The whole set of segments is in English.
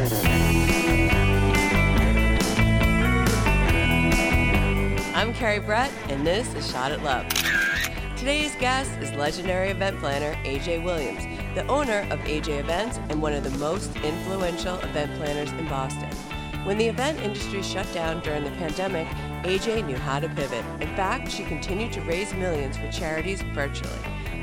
I'm Carrie Brett, and this is Shot at Love. Today's guest is legendary event planner AJ Williams, the owner of AJ Events and one of the most influential event planners in Boston. When the event industry shut down during the pandemic, AJ knew how to pivot. In fact, she continued to raise millions for charities virtually.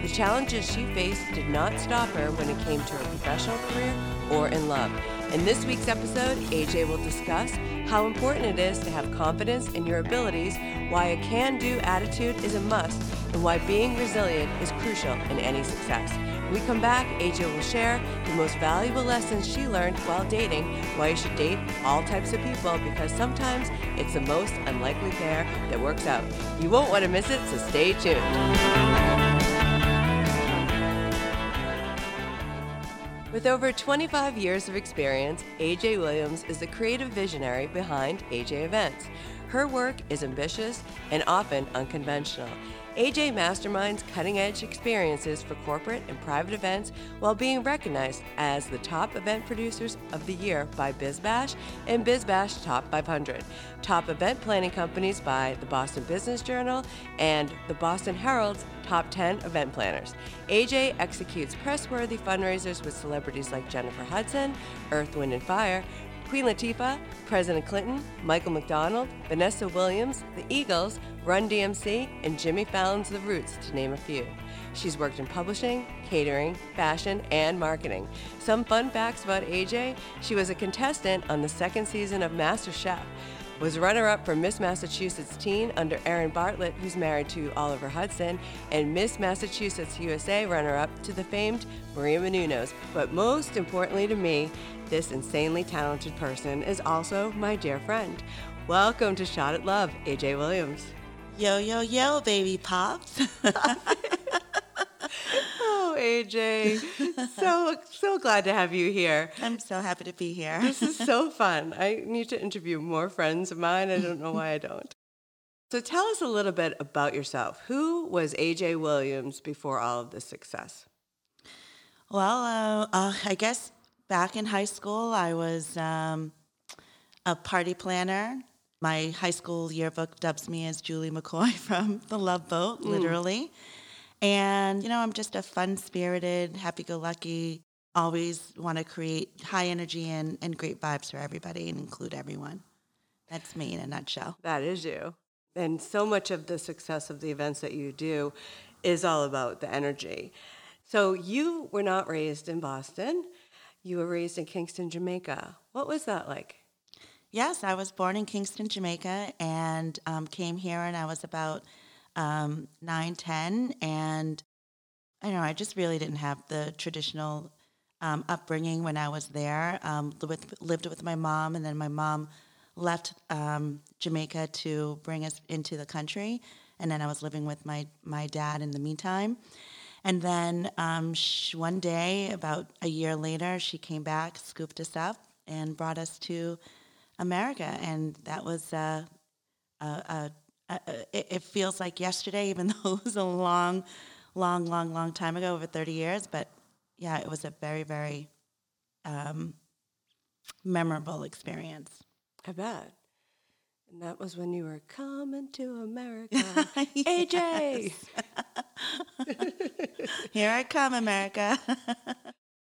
The challenges she faced did not stop her when it came to her professional career or in love. In this week's episode, AJ will discuss how important it is to have confidence in your abilities, why a can do attitude is a must, and why being resilient is crucial in any success. When we come back, AJ will share the most valuable lessons she learned while dating, why you should date all types of people, because sometimes it's the most unlikely pair that works out. You won't want to miss it, so stay tuned. With over 25 years of experience, AJ Williams is the creative visionary behind AJ Events. Her work is ambitious and often unconventional. AJ masterminds cutting edge experiences for corporate and private events while being recognized as the top event producers of the year by BizBash and BizBash Top 500, top event planning companies by the Boston Business Journal and the Boston Herald's top 10 event planners. AJ executes press worthy fundraisers with celebrities like Jennifer Hudson, Earth, Wind, and Fire, Queen Latifah, President Clinton, Michael McDonald, Vanessa Williams, the Eagles, Run DMC, and Jimmy Fallon's The Roots, to name a few. She's worked in publishing, catering, fashion, and marketing. Some fun facts about AJ she was a contestant on the second season of MasterChef was runner-up for Miss Massachusetts Teen under Erinn Bartlett, who's married to Oliver Hudson, and Miss Massachusetts USA runner-up to the famed Maria Menounos. But most importantly to me, this insanely talented person is also my dear friend. Welcome to Shot at Love, AJ Williams. Yo, yo, yo, baby pops. oh, AJ. So, so glad to have you here. I'm so happy to be here. This is so fun. I need to interview more friends of mine. I don't know why I don't. So, tell us a little bit about yourself. Who was AJ Williams before all of this success? Well, uh, uh, I guess back in high school, I was um, a party planner. My high school yearbook dubs me as Julie McCoy from The Love Boat, literally. Mm. And, you know, I'm just a fun spirited, happy go lucky, always want to create high energy and, and great vibes for everybody and include everyone. That's me in a nutshell. That is you. And so much of the success of the events that you do is all about the energy. So you were not raised in Boston. You were raised in Kingston, Jamaica. What was that like? Yes, I was born in Kingston, Jamaica, and um, came here, and I was about um, 9, 10, and I know I just really didn't have the traditional um, upbringing when I was there. Um, with, lived with my mom, and then my mom left um, Jamaica to bring us into the country, and then I was living with my my dad in the meantime. And then um, she, one day, about a year later, she came back, scooped us up, and brought us to America, and that was uh, a, a uh, it, it, feels like yesterday, even though it was a long, long, long, long time ago, over 30 years. But yeah, it was a very, very um, memorable experience. I bet. And that was when you were coming to America. AJ! Here I come, America.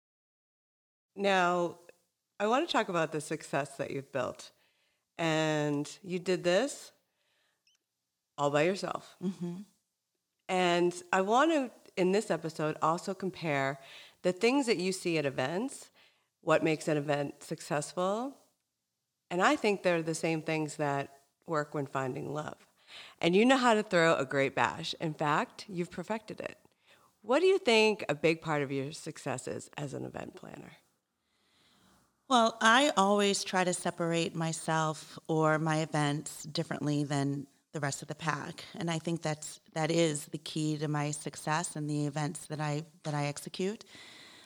now, I want to talk about the success that you've built. And you did this all by yourself. Mm-hmm. And I want to, in this episode, also compare the things that you see at events, what makes an event successful. And I think they're the same things that work when finding love. And you know how to throw a great bash. In fact, you've perfected it. What do you think a big part of your success is as an event planner? Well, I always try to separate myself or my events differently than the rest of the pack. And I think that's that is the key to my success and the events that I that I execute.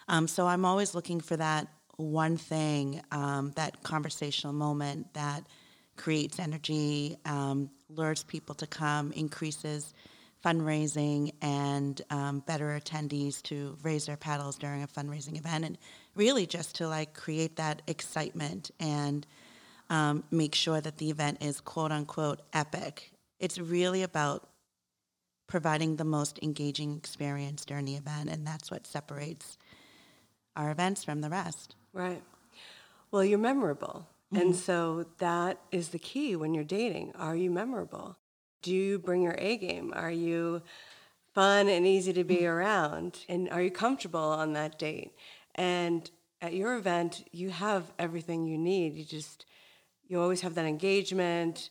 Um, so I'm always looking for that one thing, um, that conversational moment that creates energy, um, lures people to come, increases fundraising and um, better attendees to raise their paddles during a fundraising event, and really just to like create that excitement and um, make sure that the event is quote unquote epic. It's really about providing the most engaging experience during the event, and that's what separates our events from the rest. Right. Well, you're memorable. Mm-hmm. And so that is the key when you're dating. Are you memorable? Do you bring your A game? Are you fun and easy to be mm-hmm. around? And are you comfortable on that date? And at your event, you have everything you need. You just, you always have that engagement.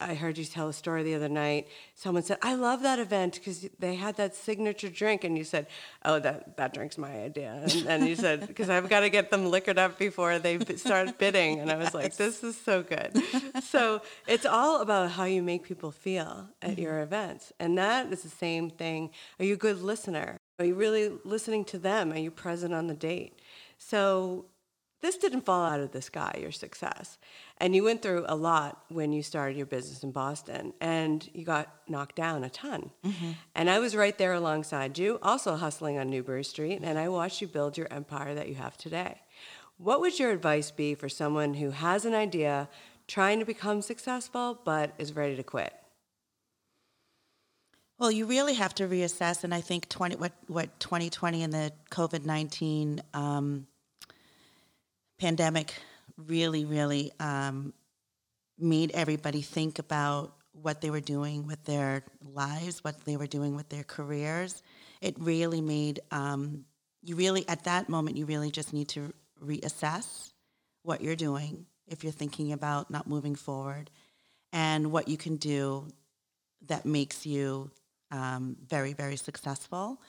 I heard you tell a story the other night. Someone said, "I love that event because they had that signature drink," and you said, "Oh, that that drink's my idea." And then you said, "Because I've got to get them liquored up before they start bidding," and I was like, "This is so good." so it's all about how you make people feel at your mm-hmm. events, and that is the same thing. Are you a good listener? Are you really listening to them? Are you present on the date? So this didn't fall out of the sky, your success. And you went through a lot when you started your business in Boston, and you got knocked down a ton. Mm-hmm. And I was right there alongside you, also hustling on Newbury Street, and I watched you build your empire that you have today. What would your advice be for someone who has an idea, trying to become successful, but is ready to quit? Well, you really have to reassess, and I think 20, what, what 2020 and the COVID 19 um, pandemic really, really um, made everybody think about what they were doing with their lives, what they were doing with their careers. It really made um, you really at that moment you really just need to reassess what you're doing if you're thinking about not moving forward, and what you can do that makes you um, very, very successful.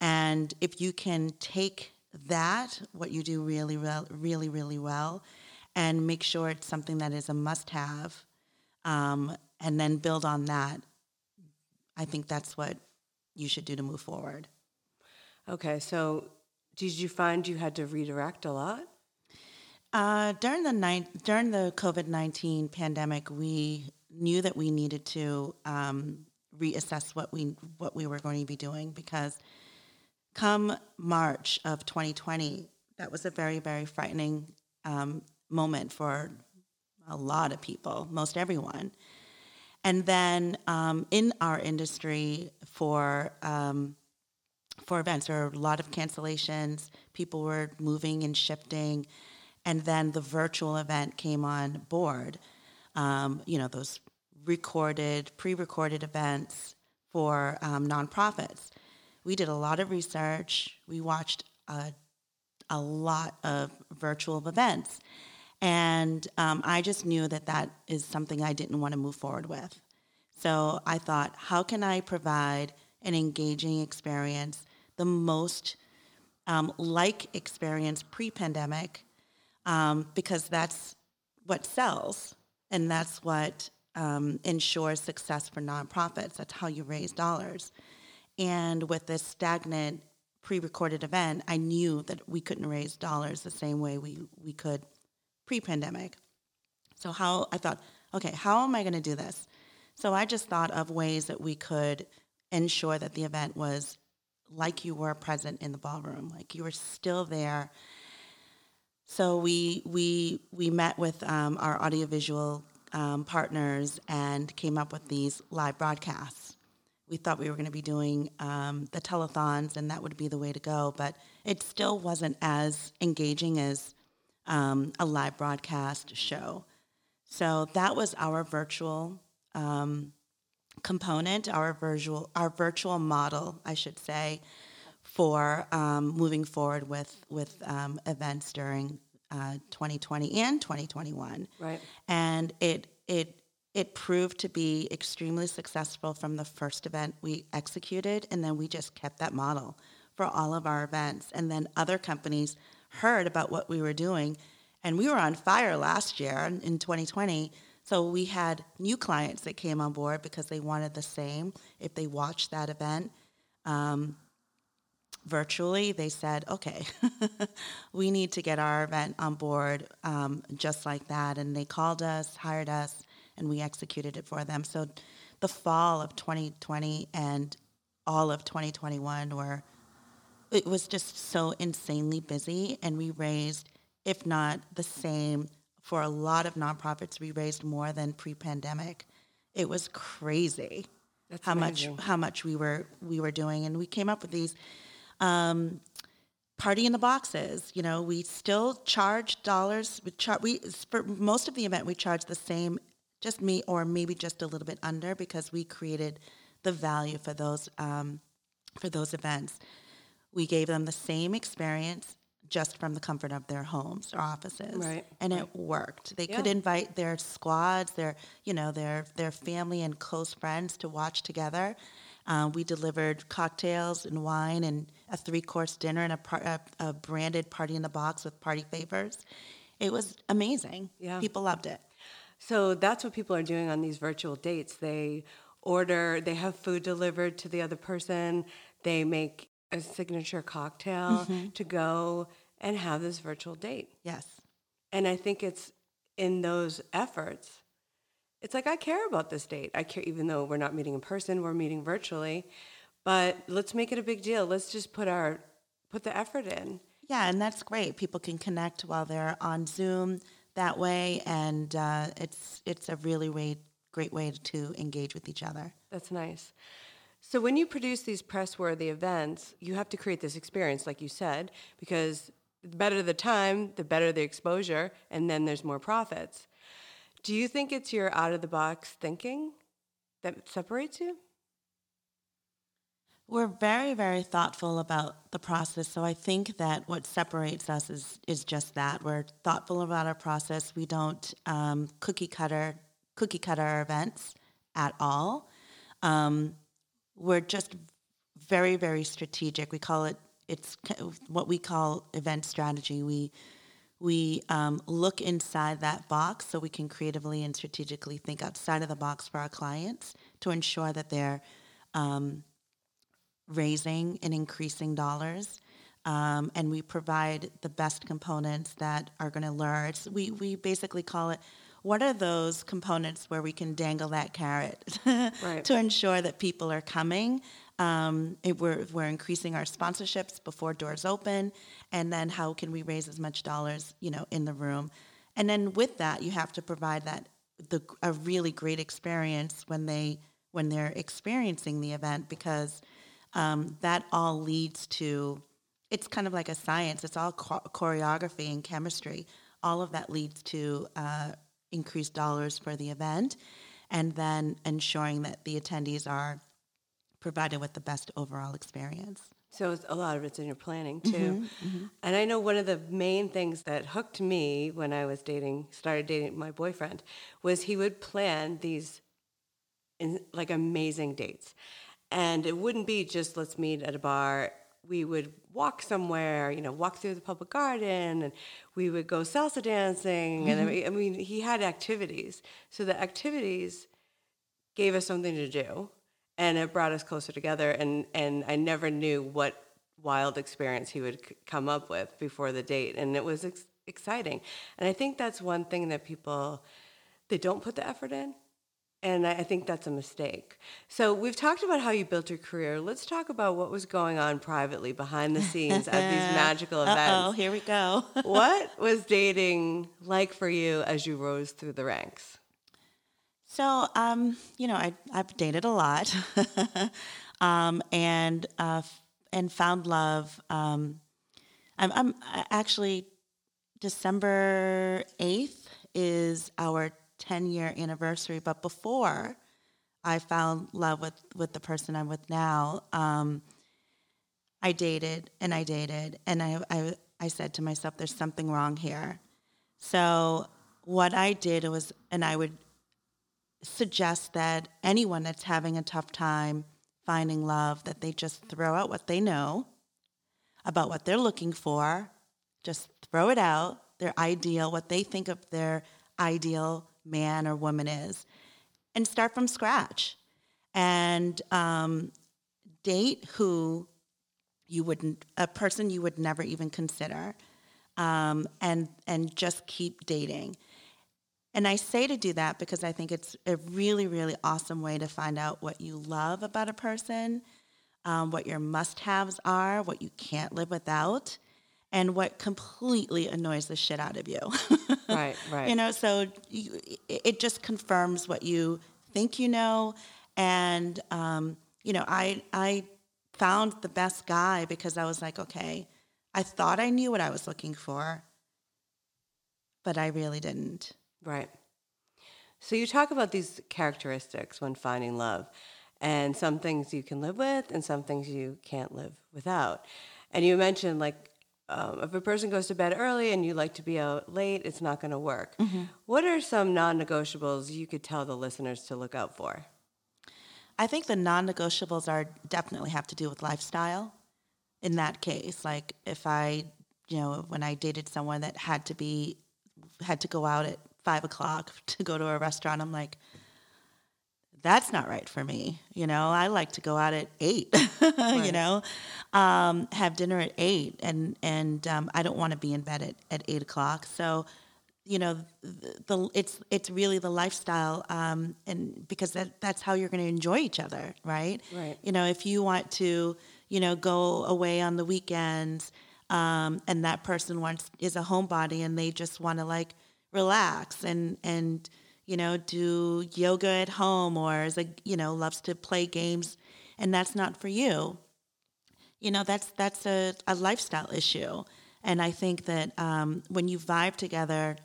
And if you can take that, what you do really, well, really, really well, and make sure it's something that is a must-have, um, and then build on that. I think that's what you should do to move forward. Okay, so did you find you had to redirect a lot? Uh, during the ni- during the COVID nineteen pandemic, we knew that we needed to um, reassess what we what we were going to be doing because come March of 2020, that was a very, very frightening um, moment for a lot of people, most everyone. And then um, in our industry for um, for events, there were a lot of cancellations. People were moving and shifting, and then the virtual event came on board. Um, you know, those recorded, pre-recorded events for um, nonprofits we did a lot of research. We watched a, a lot of virtual events. And um, I just knew that that is something I didn't want to move forward with. So I thought, how can I provide an engaging experience, the most um, like experience pre pandemic, um, because that's what sells and that's what um, ensures success for nonprofits. That's how you raise dollars. And with this stagnant pre-recorded event, I knew that we couldn't raise dollars the same way we, we could pre-pandemic. So how I thought, okay, how am I going to do this? So I just thought of ways that we could ensure that the event was like you were present in the ballroom, like you were still there. So we we we met with um, our audiovisual um, partners and came up with these live broadcasts we thought we were going to be doing um, the telethons, and that would be the way to go. But it still wasn't as engaging as um, a live broadcast show. So that was our virtual um, component, our virtual, our virtual model, I should say, for um, moving forward with with um, events during uh, 2020 and 2021. Right. And it it it proved to be extremely successful from the first event we executed, and then we just kept that model for all of our events. And then other companies heard about what we were doing, and we were on fire last year in 2020. So we had new clients that came on board because they wanted the same. If they watched that event um, virtually, they said, okay, we need to get our event on board um, just like that. And they called us, hired us, and we executed it for them. So the fall of 2020 and all of 2021 were it was just so insanely busy, and we raised, if not the same, for a lot of nonprofits, we raised more than pre-pandemic. It was crazy That's how amazing. much how much we were we were doing, and we came up with these um, party in the boxes. You know, we still charge dollars. We char- we for most of the event we charge the same, just me or maybe just a little bit under because we created the value for those um, for those events. We gave them the same experience just from the comfort of their homes or offices, Right, and it worked. They could invite their squads, their you know their their family and close friends to watch together. Uh, we delivered cocktails and wine and a three course dinner and a, par- a, a branded party in the box with party favors. It was amazing. Yeah. people loved it. So that's what people are doing on these virtual dates. They order, they have food delivered to the other person, they make a signature cocktail mm-hmm. to go and have this virtual date. Yes, And I think it's in those efforts. It's like I care about this date. I care even though we're not meeting in person, we're meeting virtually. But let's make it a big deal. Let's just put our put the effort in. yeah, and that's great. People can connect while they're on Zoom that way, and uh, it's it's a really way, great way to engage with each other. That's nice. So when you produce these press-worthy events, you have to create this experience, like you said, because the better the time, the better the exposure, and then there's more profits. Do you think it's your out-of-the-box thinking that separates you? We're very, very thoughtful about the process. So I think that what separates us is is just that we're thoughtful about our process. We don't um, cookie cutter cookie cutter events at all. Um, we're just very, very strategic. We call it it's what we call event strategy. We we um, look inside that box so we can creatively and strategically think outside of the box for our clients to ensure that they're um, raising and increasing dollars. Um, and we provide the best components that are going to lure. It's, we, we basically call it what are those components where we can dangle that carrot Right. to ensure that people are coming. Um, it, we're, we're increasing our sponsorships before doors open, and then how can we raise as much dollars, you know, in the room, and then with that, you have to provide that the a really great experience when they when they're experiencing the event because um, that all leads to it's kind of like a science. It's all cho- choreography and chemistry. All of that leads to uh, increased dollars for the event, and then ensuring that the attendees are provided with the best overall experience. So it's, a lot of it's in your planning too. And I know one of the main things that hooked me when I was dating, started dating my boyfriend, was he would plan these in, like amazing dates. And it wouldn't be just let's meet at a bar. We would walk somewhere, you know, walk through the public garden, and we would go salsa dancing. And mm-hmm. I mean, I mean, he had activities. So the activities gave us something to do and it brought us closer together and and I never knew what wild experience he would c- come up with before the date and it was ex- exciting and I think that's one thing that people they don't put the effort in and I think that's a mistake. So we've talked about how you built your career. Let's talk about what was going on privately behind the scenes at these magical events. oh, here we go. what was dating like for you as you rose through the ranks? So, um, you know, I, I've dated a lot, um, and uh, and found love. Um, I'm, I'm actually December eighth is our ten year anniversary. But before I found love with with the person I'm with now, um, I dated and I dated, and I, I I said to myself, "There's something wrong here." So what I did was, and I would suggest that anyone that's having a tough time finding love that they just throw out what they know about what they're looking for just throw it out their ideal what they think of their ideal man or woman is and start from scratch and um, date who you wouldn't a person you would never even consider um, and and just keep dating and I say to do that because I think it's a really, really awesome way to find out what you love about a person. um, what your must haves are, what you can't live without, and what completely annoys the shit out of you. right, right. You know, so you, it just confirms what you think you know. And, um, you know, I, I found the best guy because I was like, okay, I thought I knew what I was looking for, but I really didn't. Right. So you talk about these characteristics when finding love, and some things you can live with, and some things you can't live without. And you mentioned like um, if a person goes to bed early and you like to be out late, it's not going to work. Mm-hmm. What are some non-negotiables you could tell the listeners to look out for? I think the non-negotiables are definitely have to do with lifestyle. In that case, like if I, you know, when I dated someone that had to be had to go out at five o'clock to go to a restaurant, I'm like, that's not right for me. You know, I like to go out at eight, right. you know, um, have dinner at eight, and and um, I don't want to be in bed at, at eight o'clock. So, you know, the, the it's it's really the lifestyle, um, and because that that's how you're going to enjoy each other, right? Right. You know, if you want to, you know, go away on the weekends, um, and that person wants is a homebody, and they just want to like relax and and you know, do yoga at home or is a, you know, loves to play games and that's not for you. You know, that's that's a, a lifestyle issue. And I think that um, when you vibe together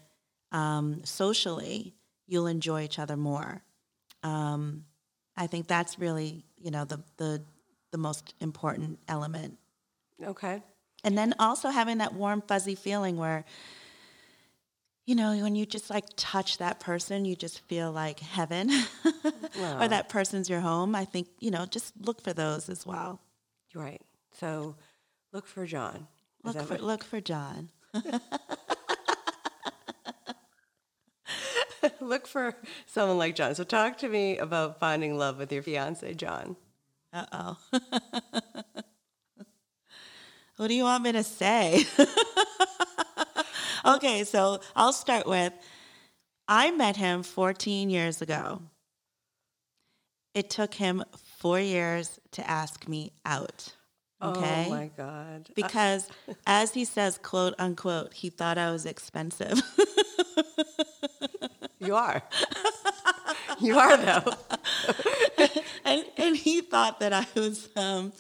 um, socially, you'll enjoy each other more. Um, I think that's really, you know, the the the most important element. Okay. And then also having that warm, fuzzy feeling where you know, when you just like touch that person, you just feel like heaven, or that person's your home. I think, you know, just look for those as well. Right. So look for John. Is look for, what? look for John. look for someone like John. So talk to me about finding love with your fiance, John. Uh oh. what do you want me to say? Okay, so I'll start with I met him 14 years ago. It took him four years to ask me out. Okay. Oh my God. Because as he says, quote unquote, he thought I was expensive. you are. You are, though. and, and he thought that I was um,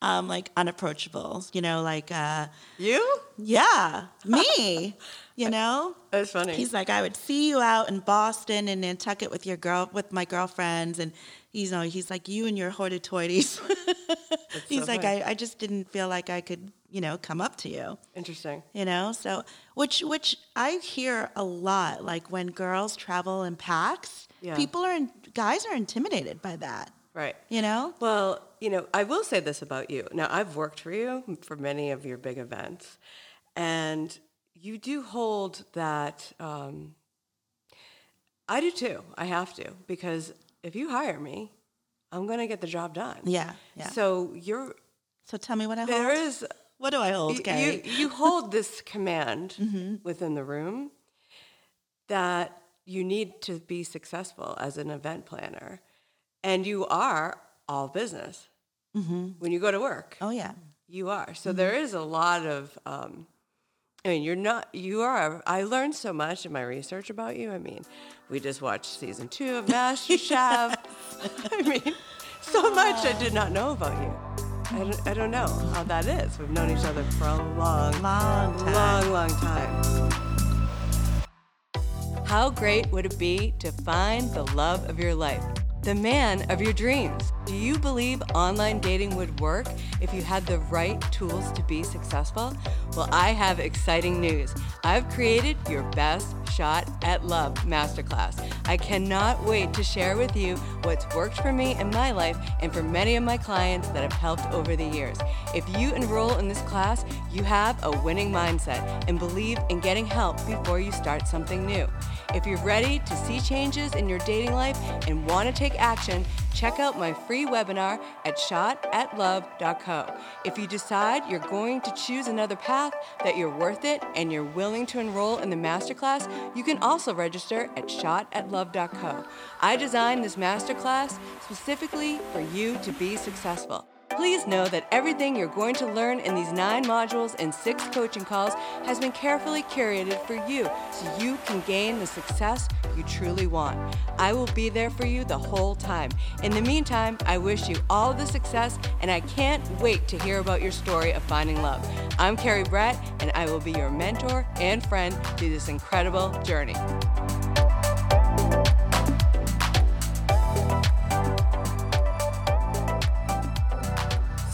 um, like unapproachable, you know, like uh, you? Yeah, me. you know, that's funny. He's like, I would see you out in Boston and Nantucket with your girl, with my girlfriends, and he's you know, he's like you and your hoity-toities. he's so like, I, I just didn't feel like I could, you know, come up to you. Interesting. You know, so which which I hear a lot, like when girls travel in packs, yeah. people are guys are intimidated by that. Right. You know? Well, you know, I will say this about you. Now, I've worked for you for many of your big events, and you do hold that. Um, I do too. I have to because if you hire me, I'm going to get the job done. Yeah. Yeah. So you're. So tell me what I hold. There is. What do I hold, You, you hold this command mm-hmm. within the room that you need to be successful as an event planner and you are all business mm-hmm. when you go to work. Oh yeah, you are. So mm-hmm. there is a lot of. Um, I mean, you're not. You are. I learned so much in my research about you. I mean, we just watched season two of MasterChef. I mean, so much I did not know about you. I don't, I don't know how that is. We've known each other for a long, long, time. long, long time. How great would it be to find the love of your life? The man of your dreams. Do you believe online dating would work if you had the right tools to be successful? Well, I have exciting news. I've created your best shot at love masterclass. I cannot wait to share with you what's worked for me in my life and for many of my clients that have helped over the years. If you enroll in this class, you have a winning mindset and believe in getting help before you start something new. If you're ready to see changes in your dating life and want to take action, check out my free webinar at shotatlove.co. If you decide you're going to choose another path, that you're worth it, and you're willing to enroll in the masterclass, you can also register at shotatlove.co. I designed this masterclass specifically for you to be successful. Please know that everything you're going to learn in these nine modules and six coaching calls has been carefully curated for you so you can gain the success you truly want. I will be there for you the whole time. In the meantime, I wish you all the success and I can't wait to hear about your story of finding love. I'm Carrie Brett and I will be your mentor and friend through this incredible journey.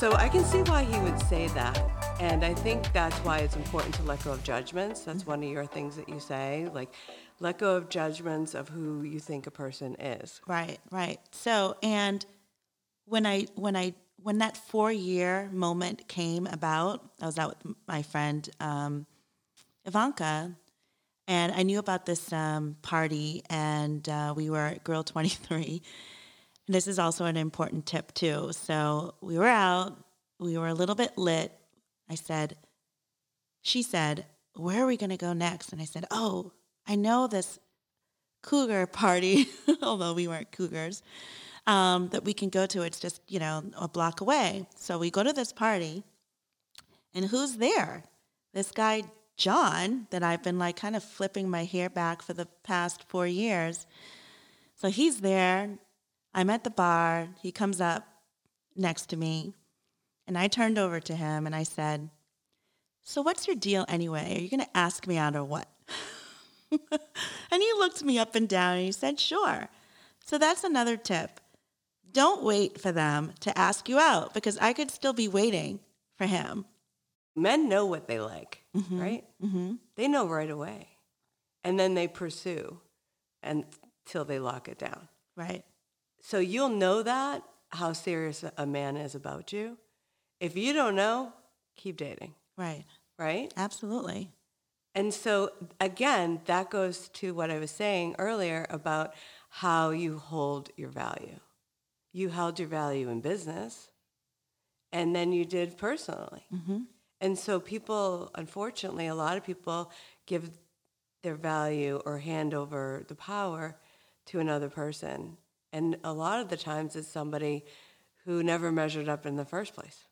So I can see why he would say that. And I think that's why it's important to let go of judgments. That's one of your things that you say. Like, let go of judgments of who you think a person is. Right, right. So, and when I, when I, when that four year moment came about, I was out with my friend um, Ivanka, and I knew about this um, party, and uh, we were at Girl 23 this is also an important tip, too. So we were out, we were a little bit lit. I said, she said, Where are we going to go next? And I said, Oh, I know this cougar party, although we weren't cougars, um, that we can go to. It's just, you know, a block away. So we go to this party, and who's there? This guy, John, that I've been like kind of flipping my hair back for the past four years. So he's there I'm at the bar. He comes up next to me, and I turned over to him and I said, So, what's your deal anyway? Are you going to ask me out or what? and he looked me up and down and he said, Sure. So, that's another tip. Don't wait for them to ask you out because I could still be waiting for him. Men know what they like, mm-hmm. right? Mm-hmm. They know right away. And then they pursue until they lock it down. Right. So you'll know that, how serious a man is about you. If you don't know, keep dating. Right. Right? Absolutely. And so, again, that goes to what I was saying earlier about how you hold your value. You held your value in business, and then you did personally. Mm-hmm. And so, people, unfortunately, a lot of people give their value or hand over the power to another person. And a lot of the times it's somebody who never measured up in the first place.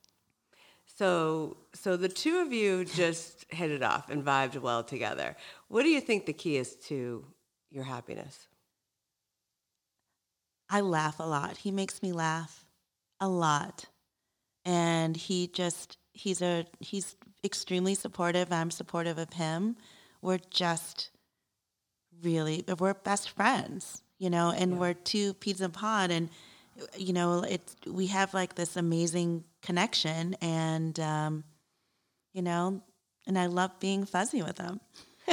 So, so the two of you just hit it off and vibed well together. What do you think the key is to your happiness? I laugh a lot. He makes me laugh a lot. And he just he's a he's extremely supportive. I'm supportive of him. We're just really we're best friends you know, and yeah. we're two peas in pod, and you know, it's we have like this amazing connection, and um, you know, and I love being fuzzy with them.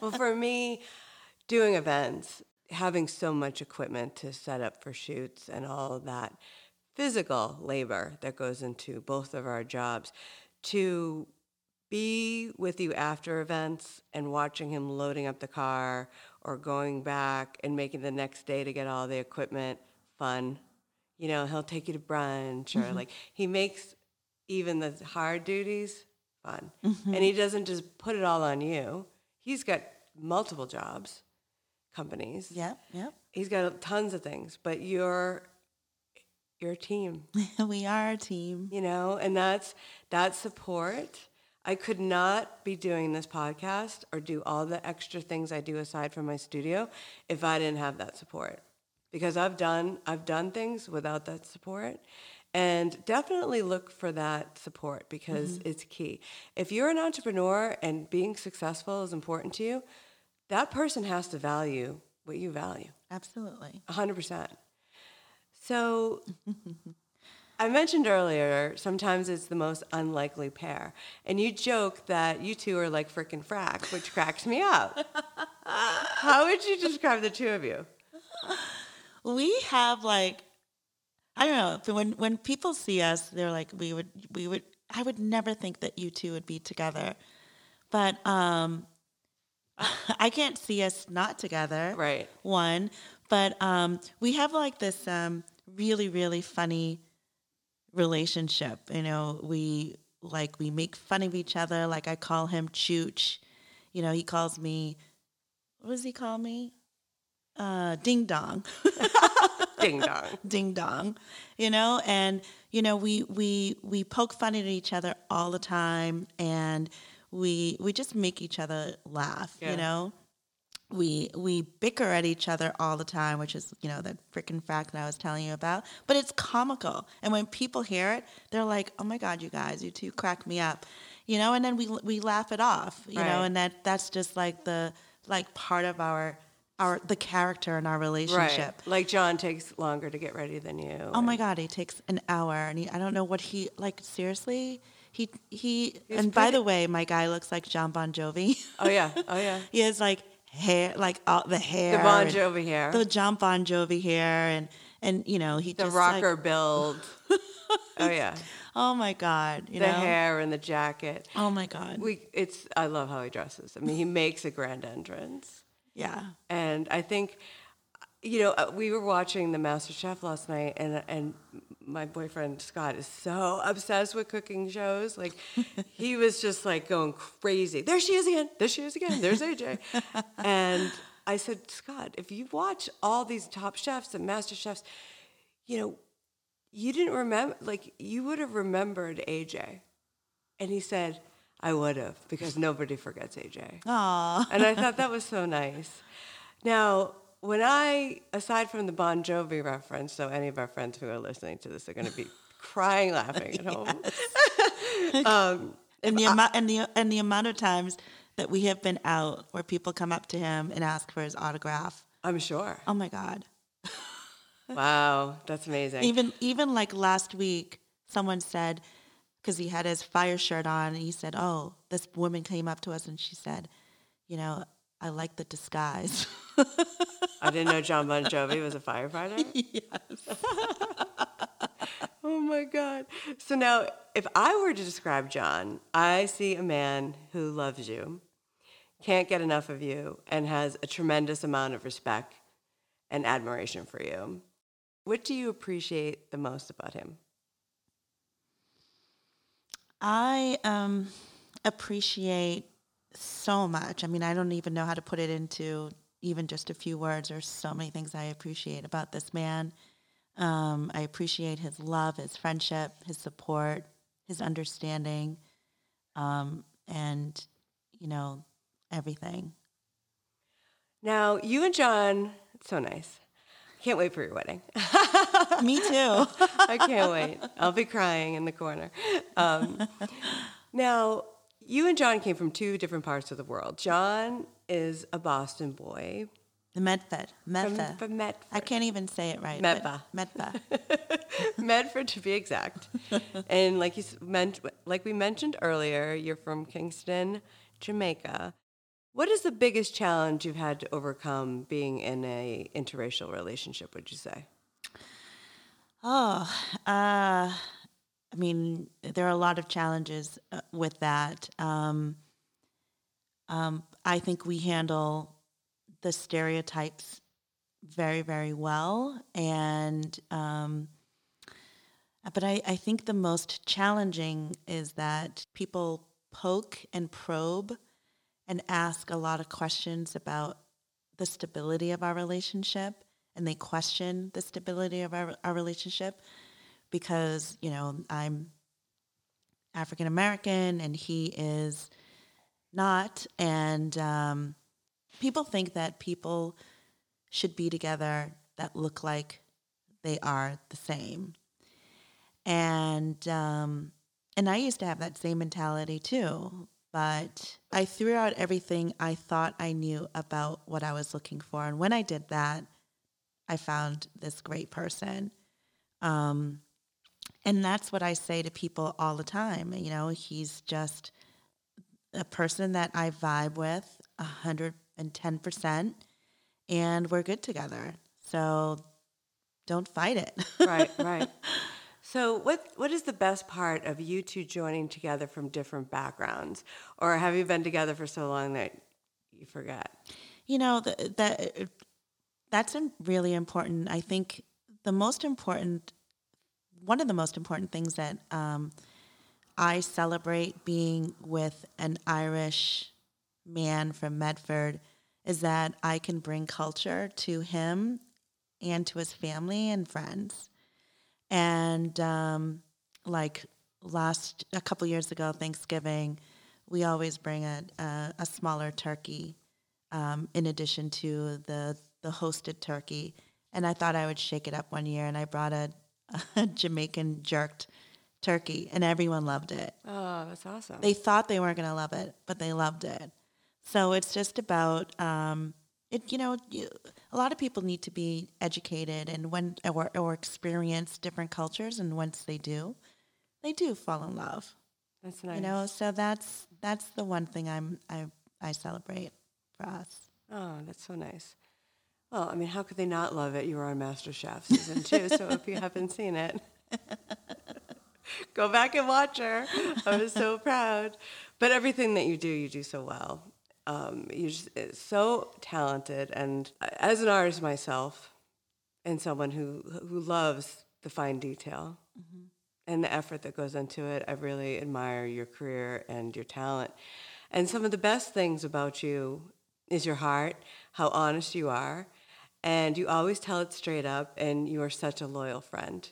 well, for me, doing events, having so much equipment to set up for shoots and all that physical labor that goes into both of our jobs, to be with you after events and watching him loading up the car or going back and making the next day to get all the equipment fun. You know, he'll take you to brunch or mm-hmm. like he makes even the hard duties fun. Mm-hmm. And he doesn't just put it all on you. He's got multiple jobs, companies. Yep, yep. He's got tons of things, but you're you're a team. we are a team. You know, and that's that support I could not be doing this podcast or do all the extra things I do aside from my studio if I didn't have that support. Because I've done I've done things without that support. And definitely look for that support because mm-hmm. it's key. If you're an entrepreneur and being successful is important to you, that person has to value what you value. Absolutely. 100%. So I mentioned earlier, sometimes it's the most unlikely pair. And you joke that you two are like frickin' frack, which cracks me up. How would you describe the two of you? We have like, I don't know, when, when people see us, they're like, we would, we would, I would never think that you two would be together. But um, I can't see us not together. Right. One. But um, we have like this um, really, really funny relationship. You know, we like we make fun of each other. Like I call him Chooch. You know, he calls me. What does he call me? Uh, ding dong. Ding dong. Ding dong. You know, and you know, we we we poke fun at each other all the time and we we just make each other laugh, Yeah. you know? We we bicker at each other all the time, which is, you know, that freaking fact that I was telling you about. But it's comical. And when people hear it, they're like, "Oh my god, you guys, you two crack me up." You know, and then we we laugh it off, you Right. know, and that that's just like the like part of our our the character in our relationship. Right. Like John takes longer to get ready than you. Oh my God, he takes an hour, and he, I don't know what he like. Seriously, he he. He's and by the way, my guy looks like John Bon Jovi. Oh yeah. Oh yeah. he has like hair, like all the hair, The Bon Jovi hair. the John Bon Jovi hair, and and you know he the just like- rocker build. oh yeah. oh my God, you the know. hair and the jacket. Oh my God. We it's I love how he dresses. I mean, he makes a grand entrance. yeah. And I think you know, uh, we were watching the Master Chef last night and and my boyfriend Scott is so obsessed with cooking shows. Like he was just like going crazy. There she is again. There she is again. There's AJ. and I said, Scott, if you watch all these top chefs and master chefs, you know, you didn't remember, like, you would have remembered AJ. And he said, I would have, because nobody forgets AJ. Aw. And I thought that was so nice. Now, when I, aside from the Bon Jovi reference, so any of our friends who are listening to this are going to be crying laughing at home. um, And the amount and the and the amount of times that we have been out where people come up to him and ask for his autograph. I'm sure. Oh my God. Wow, that's amazing. Even even like last week, someone said because he had his fire shirt on, and he said, "Oh, this woman came up to us and she said, you know, I like the disguise." I didn't know John Bon Jovi was a firefighter. yes. Oh my God. So now, if I were to describe John, I see a man who loves you, can't get enough of you, and has a tremendous amount of respect and admiration for you. What do you appreciate the most about him? I um, appreciate so much. I mean, I don't even know how to put it into even just a few words. There's so many things I appreciate about this man. Um, I appreciate his love, his friendship, his support, his understanding, um, and you know everything. Now, you and John, it's so nice. Can't wait for your wedding. Me too. I can't wait. I'll be crying in the corner. Um, now, you and John came from two different parts of the world. John is a Boston boy the Medfed, from, from Medford. I can't even say it right. Medfa. Medfa. Medford to be exact. and like you meant, like we mentioned earlier, you're from Kingston, Jamaica. What is the biggest challenge you've had to overcome being in a interracial relationship? Would you say? Oh, uh, I mean, there are a lot of challenges uh, with that. Um, um, I think we handle the stereotypes very, very well, and um, but I, I think the most challenging is that people poke and probe and ask a lot of questions about the stability of our relationship and they question the stability of our, our relationship because you know i'm african american and he is not and um, people think that people should be together that look like they are the same and um, and i used to have that same mentality too but I threw out everything I thought I knew about what I was looking for. And when I did that, I found this great person. Um, and that's what I say to people all the time. You know, he's just a person that I vibe with 110%, and we're good together. So don't fight it. right, right. So, what what is the best part of you two joining together from different backgrounds, or have you been together for so long that you forget? You know, the, that that's a really important. I think the most important, one of the most important things that um, I celebrate being with an Irish man from Medford is that I can bring culture to him and to his family and friends. And um, like last a couple years ago, Thanksgiving, we always bring a a, a smaller turkey um, in addition to the the hosted turkey. And I thought I would shake it up one year, and I brought a, a Jamaican jerked turkey, and everyone loved it. Oh, that's awesome. They thought they weren't going to love it, but they loved it. So it's just about um, it. You know, you, a lot of people need to be educated and when or, or experience different cultures, and once they do, they do fall in love. that's nice. You know, so that's that's the one thing I'm I I celebrate for us. Oh, that's so nice. Well, I mean, how could they not love it? You were on MasterChef season two, so if you haven't seen it, go back and watch her. I was so proud. But everything that you do, you do so well. Um, you're just so talented, and as an artist myself, and someone who who loves the fine detail and the effort that goes into it, I really admire your career and your talent. And some of the best things about you is your heart, how honest you are, and you always tell it straight up, and you are such a loyal friend.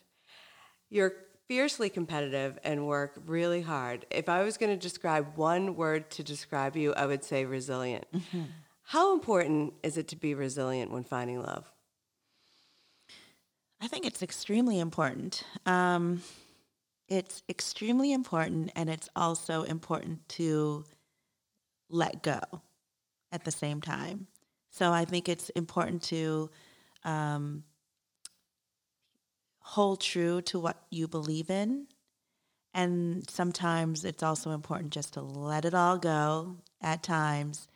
You're fiercely competitive and work really hard. If I was going to describe one word to describe you, I would say resilient. How important is it to be resilient when finding love? I think it's extremely important. Um, it's extremely important, and it's also important to let go at the same time. So I think it's important to um, hold true to what you believe in. And sometimes it's also important just to let it all go at times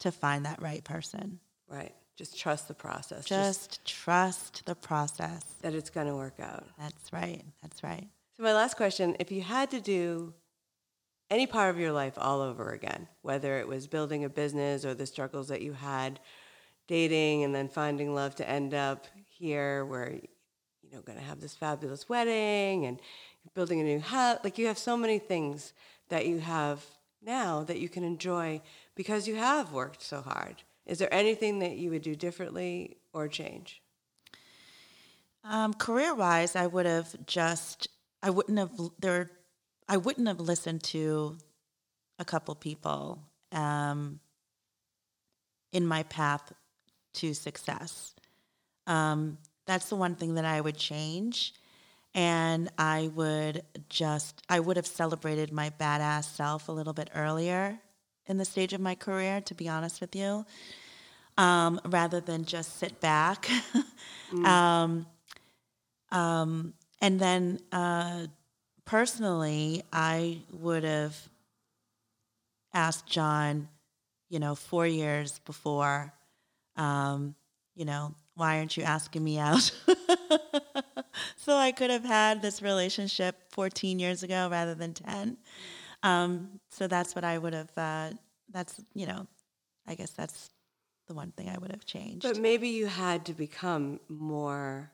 to find that right person. Right. Just trust the process. Just trust the process. that it's going to work out. That's right. That's right. So, my last question if you had to do any part of your life all over again, whether it was building a business or the struggles that you had dating and then finding love to end up here where you know going to have this fabulous wedding and building a new house. Like you have so many things that you have now that you can enjoy because you have worked so hard. Is there anything that you would do differently or change? Um, career wise, I would have just, I wouldn't have, there, I wouldn't have listened to a couple people um, in my path to success. Um, that's the one thing that I would change. And I would just, I would have celebrated my badass self a little bit earlier in the stage of my career, to be honest with you, um, rather than just sit back. um, um, and then uh, personally, I would have asked John, you know, four years before, um, you know, why aren't you asking me out? so I could have had this relationship 14 years ago rather than 10. Um, so that's what I would have, uh, that's, you know, I guess that's the one thing I would have changed. But maybe you had to become more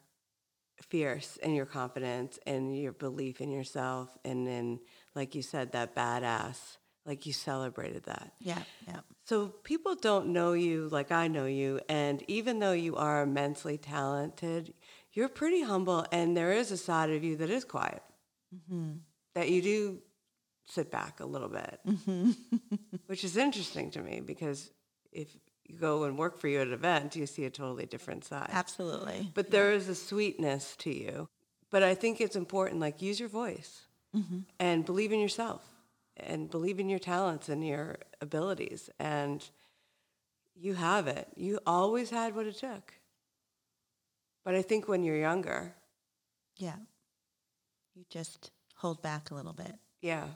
fierce in your confidence and your belief in yourself. And then, like you said, that badass, like you celebrated that. yeah, yeah. So people don't know you like I know you. And even though you are immensely talented, you're pretty humble. And there is a side of you that is quiet, mm-hmm. that you do sit back a little bit, mm-hmm. which is interesting to me because if you go and work for you at an event, you see a totally different side. Absolutely. But there is a sweetness to you. But I think it's important, like, use your voice mm-hmm. and believe in yourself and believe in your talents and your abilities. And you have it. You always had what it took. But I think when you're younger, Yeah. You just hold back a little bit. yeah.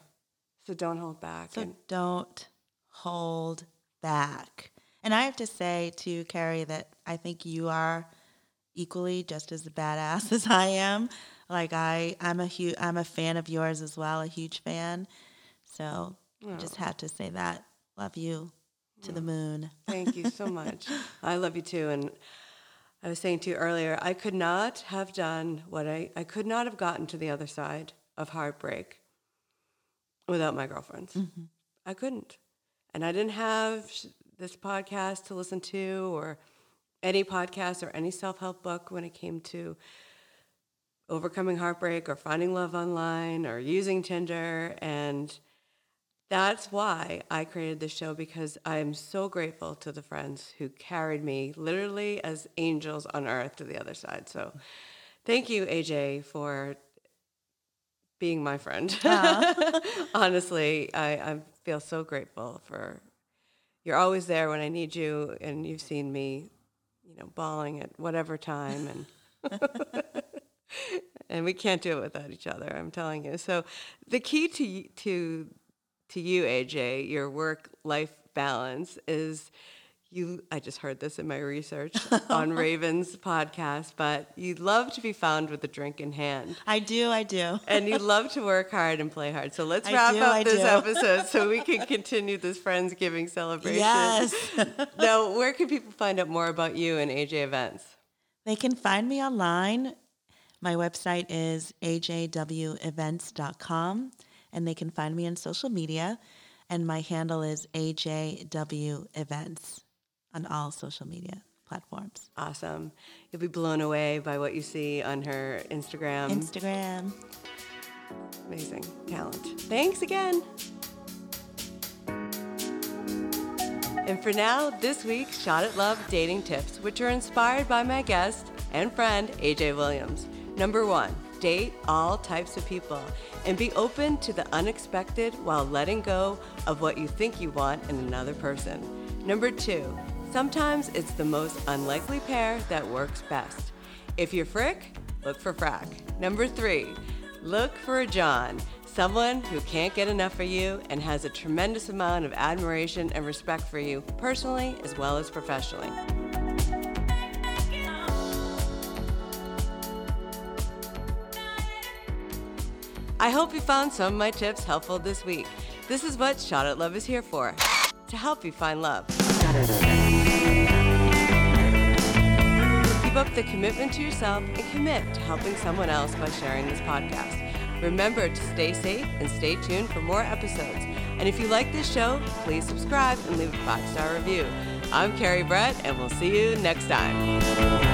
So don't hold back. So and don't hold back. And I have to say to Carrie that I think you are equally just as badass as I am. Like I, I'm a huge, I'm a fan of yours as well, a huge fan. So I just had to say that. Love you to the moon. Thank you so much. I love you too. And I was saying to you earlier, I could not have done what I, I could not have gotten to the other side of heartbreak without my girlfriends. Mm-hmm. I couldn't. And I didn't have this podcast to listen to or any podcast or any self help book when it came to overcoming heartbreak or finding love online or using Tinder. And that's why I created this show because I am so grateful to the friends who carried me literally as angels on earth to the other side. So thank you, AJ, for being my friend. Honestly, I, I feel so grateful for you're always there when I need you, and you've seen me, you know, bawling at whatever time, and and we can't do it without each other. I'm telling you. So, the key to to to you, AJ, your work life balance is you I just heard this in my research on Raven's podcast, but you love to be found with a drink in hand. I do, I do. and you love to work hard and play hard. So let's wrap do, up I this do. episode so we can continue this Friendsgiving celebration. Yes. now, where can people find out more about you and AJ events? They can find me online. My website is ajwevents.com and they can find me on social media and my handle is AJW Events on all social media platforms. Awesome. You'll be blown away by what you see on her Instagram. Instagram. Amazing talent. Thanks again. And for now, this week's Shot at Love dating tips, which are inspired by my guest and friend, AJ Williams. Number one, date all types of people and be open to the unexpected while letting go of what you think you want in another person. Number two, Sometimes it's the most unlikely pair that works best. If you're Frick, look for Frack. Number three, look for a John, someone who can't get enough of you and has a tremendous amount of admiration and respect for you personally as well as professionally. I hope you found some of my tips helpful this week. This is what Shot at Love is here for to help you find love. Keep up the commitment to yourself and commit to helping someone else by sharing this podcast. Remember to stay safe and stay tuned for more episodes. And if you like this show, please subscribe and leave a five star review. I'm Erinn Bartlett, and we'll see you next time.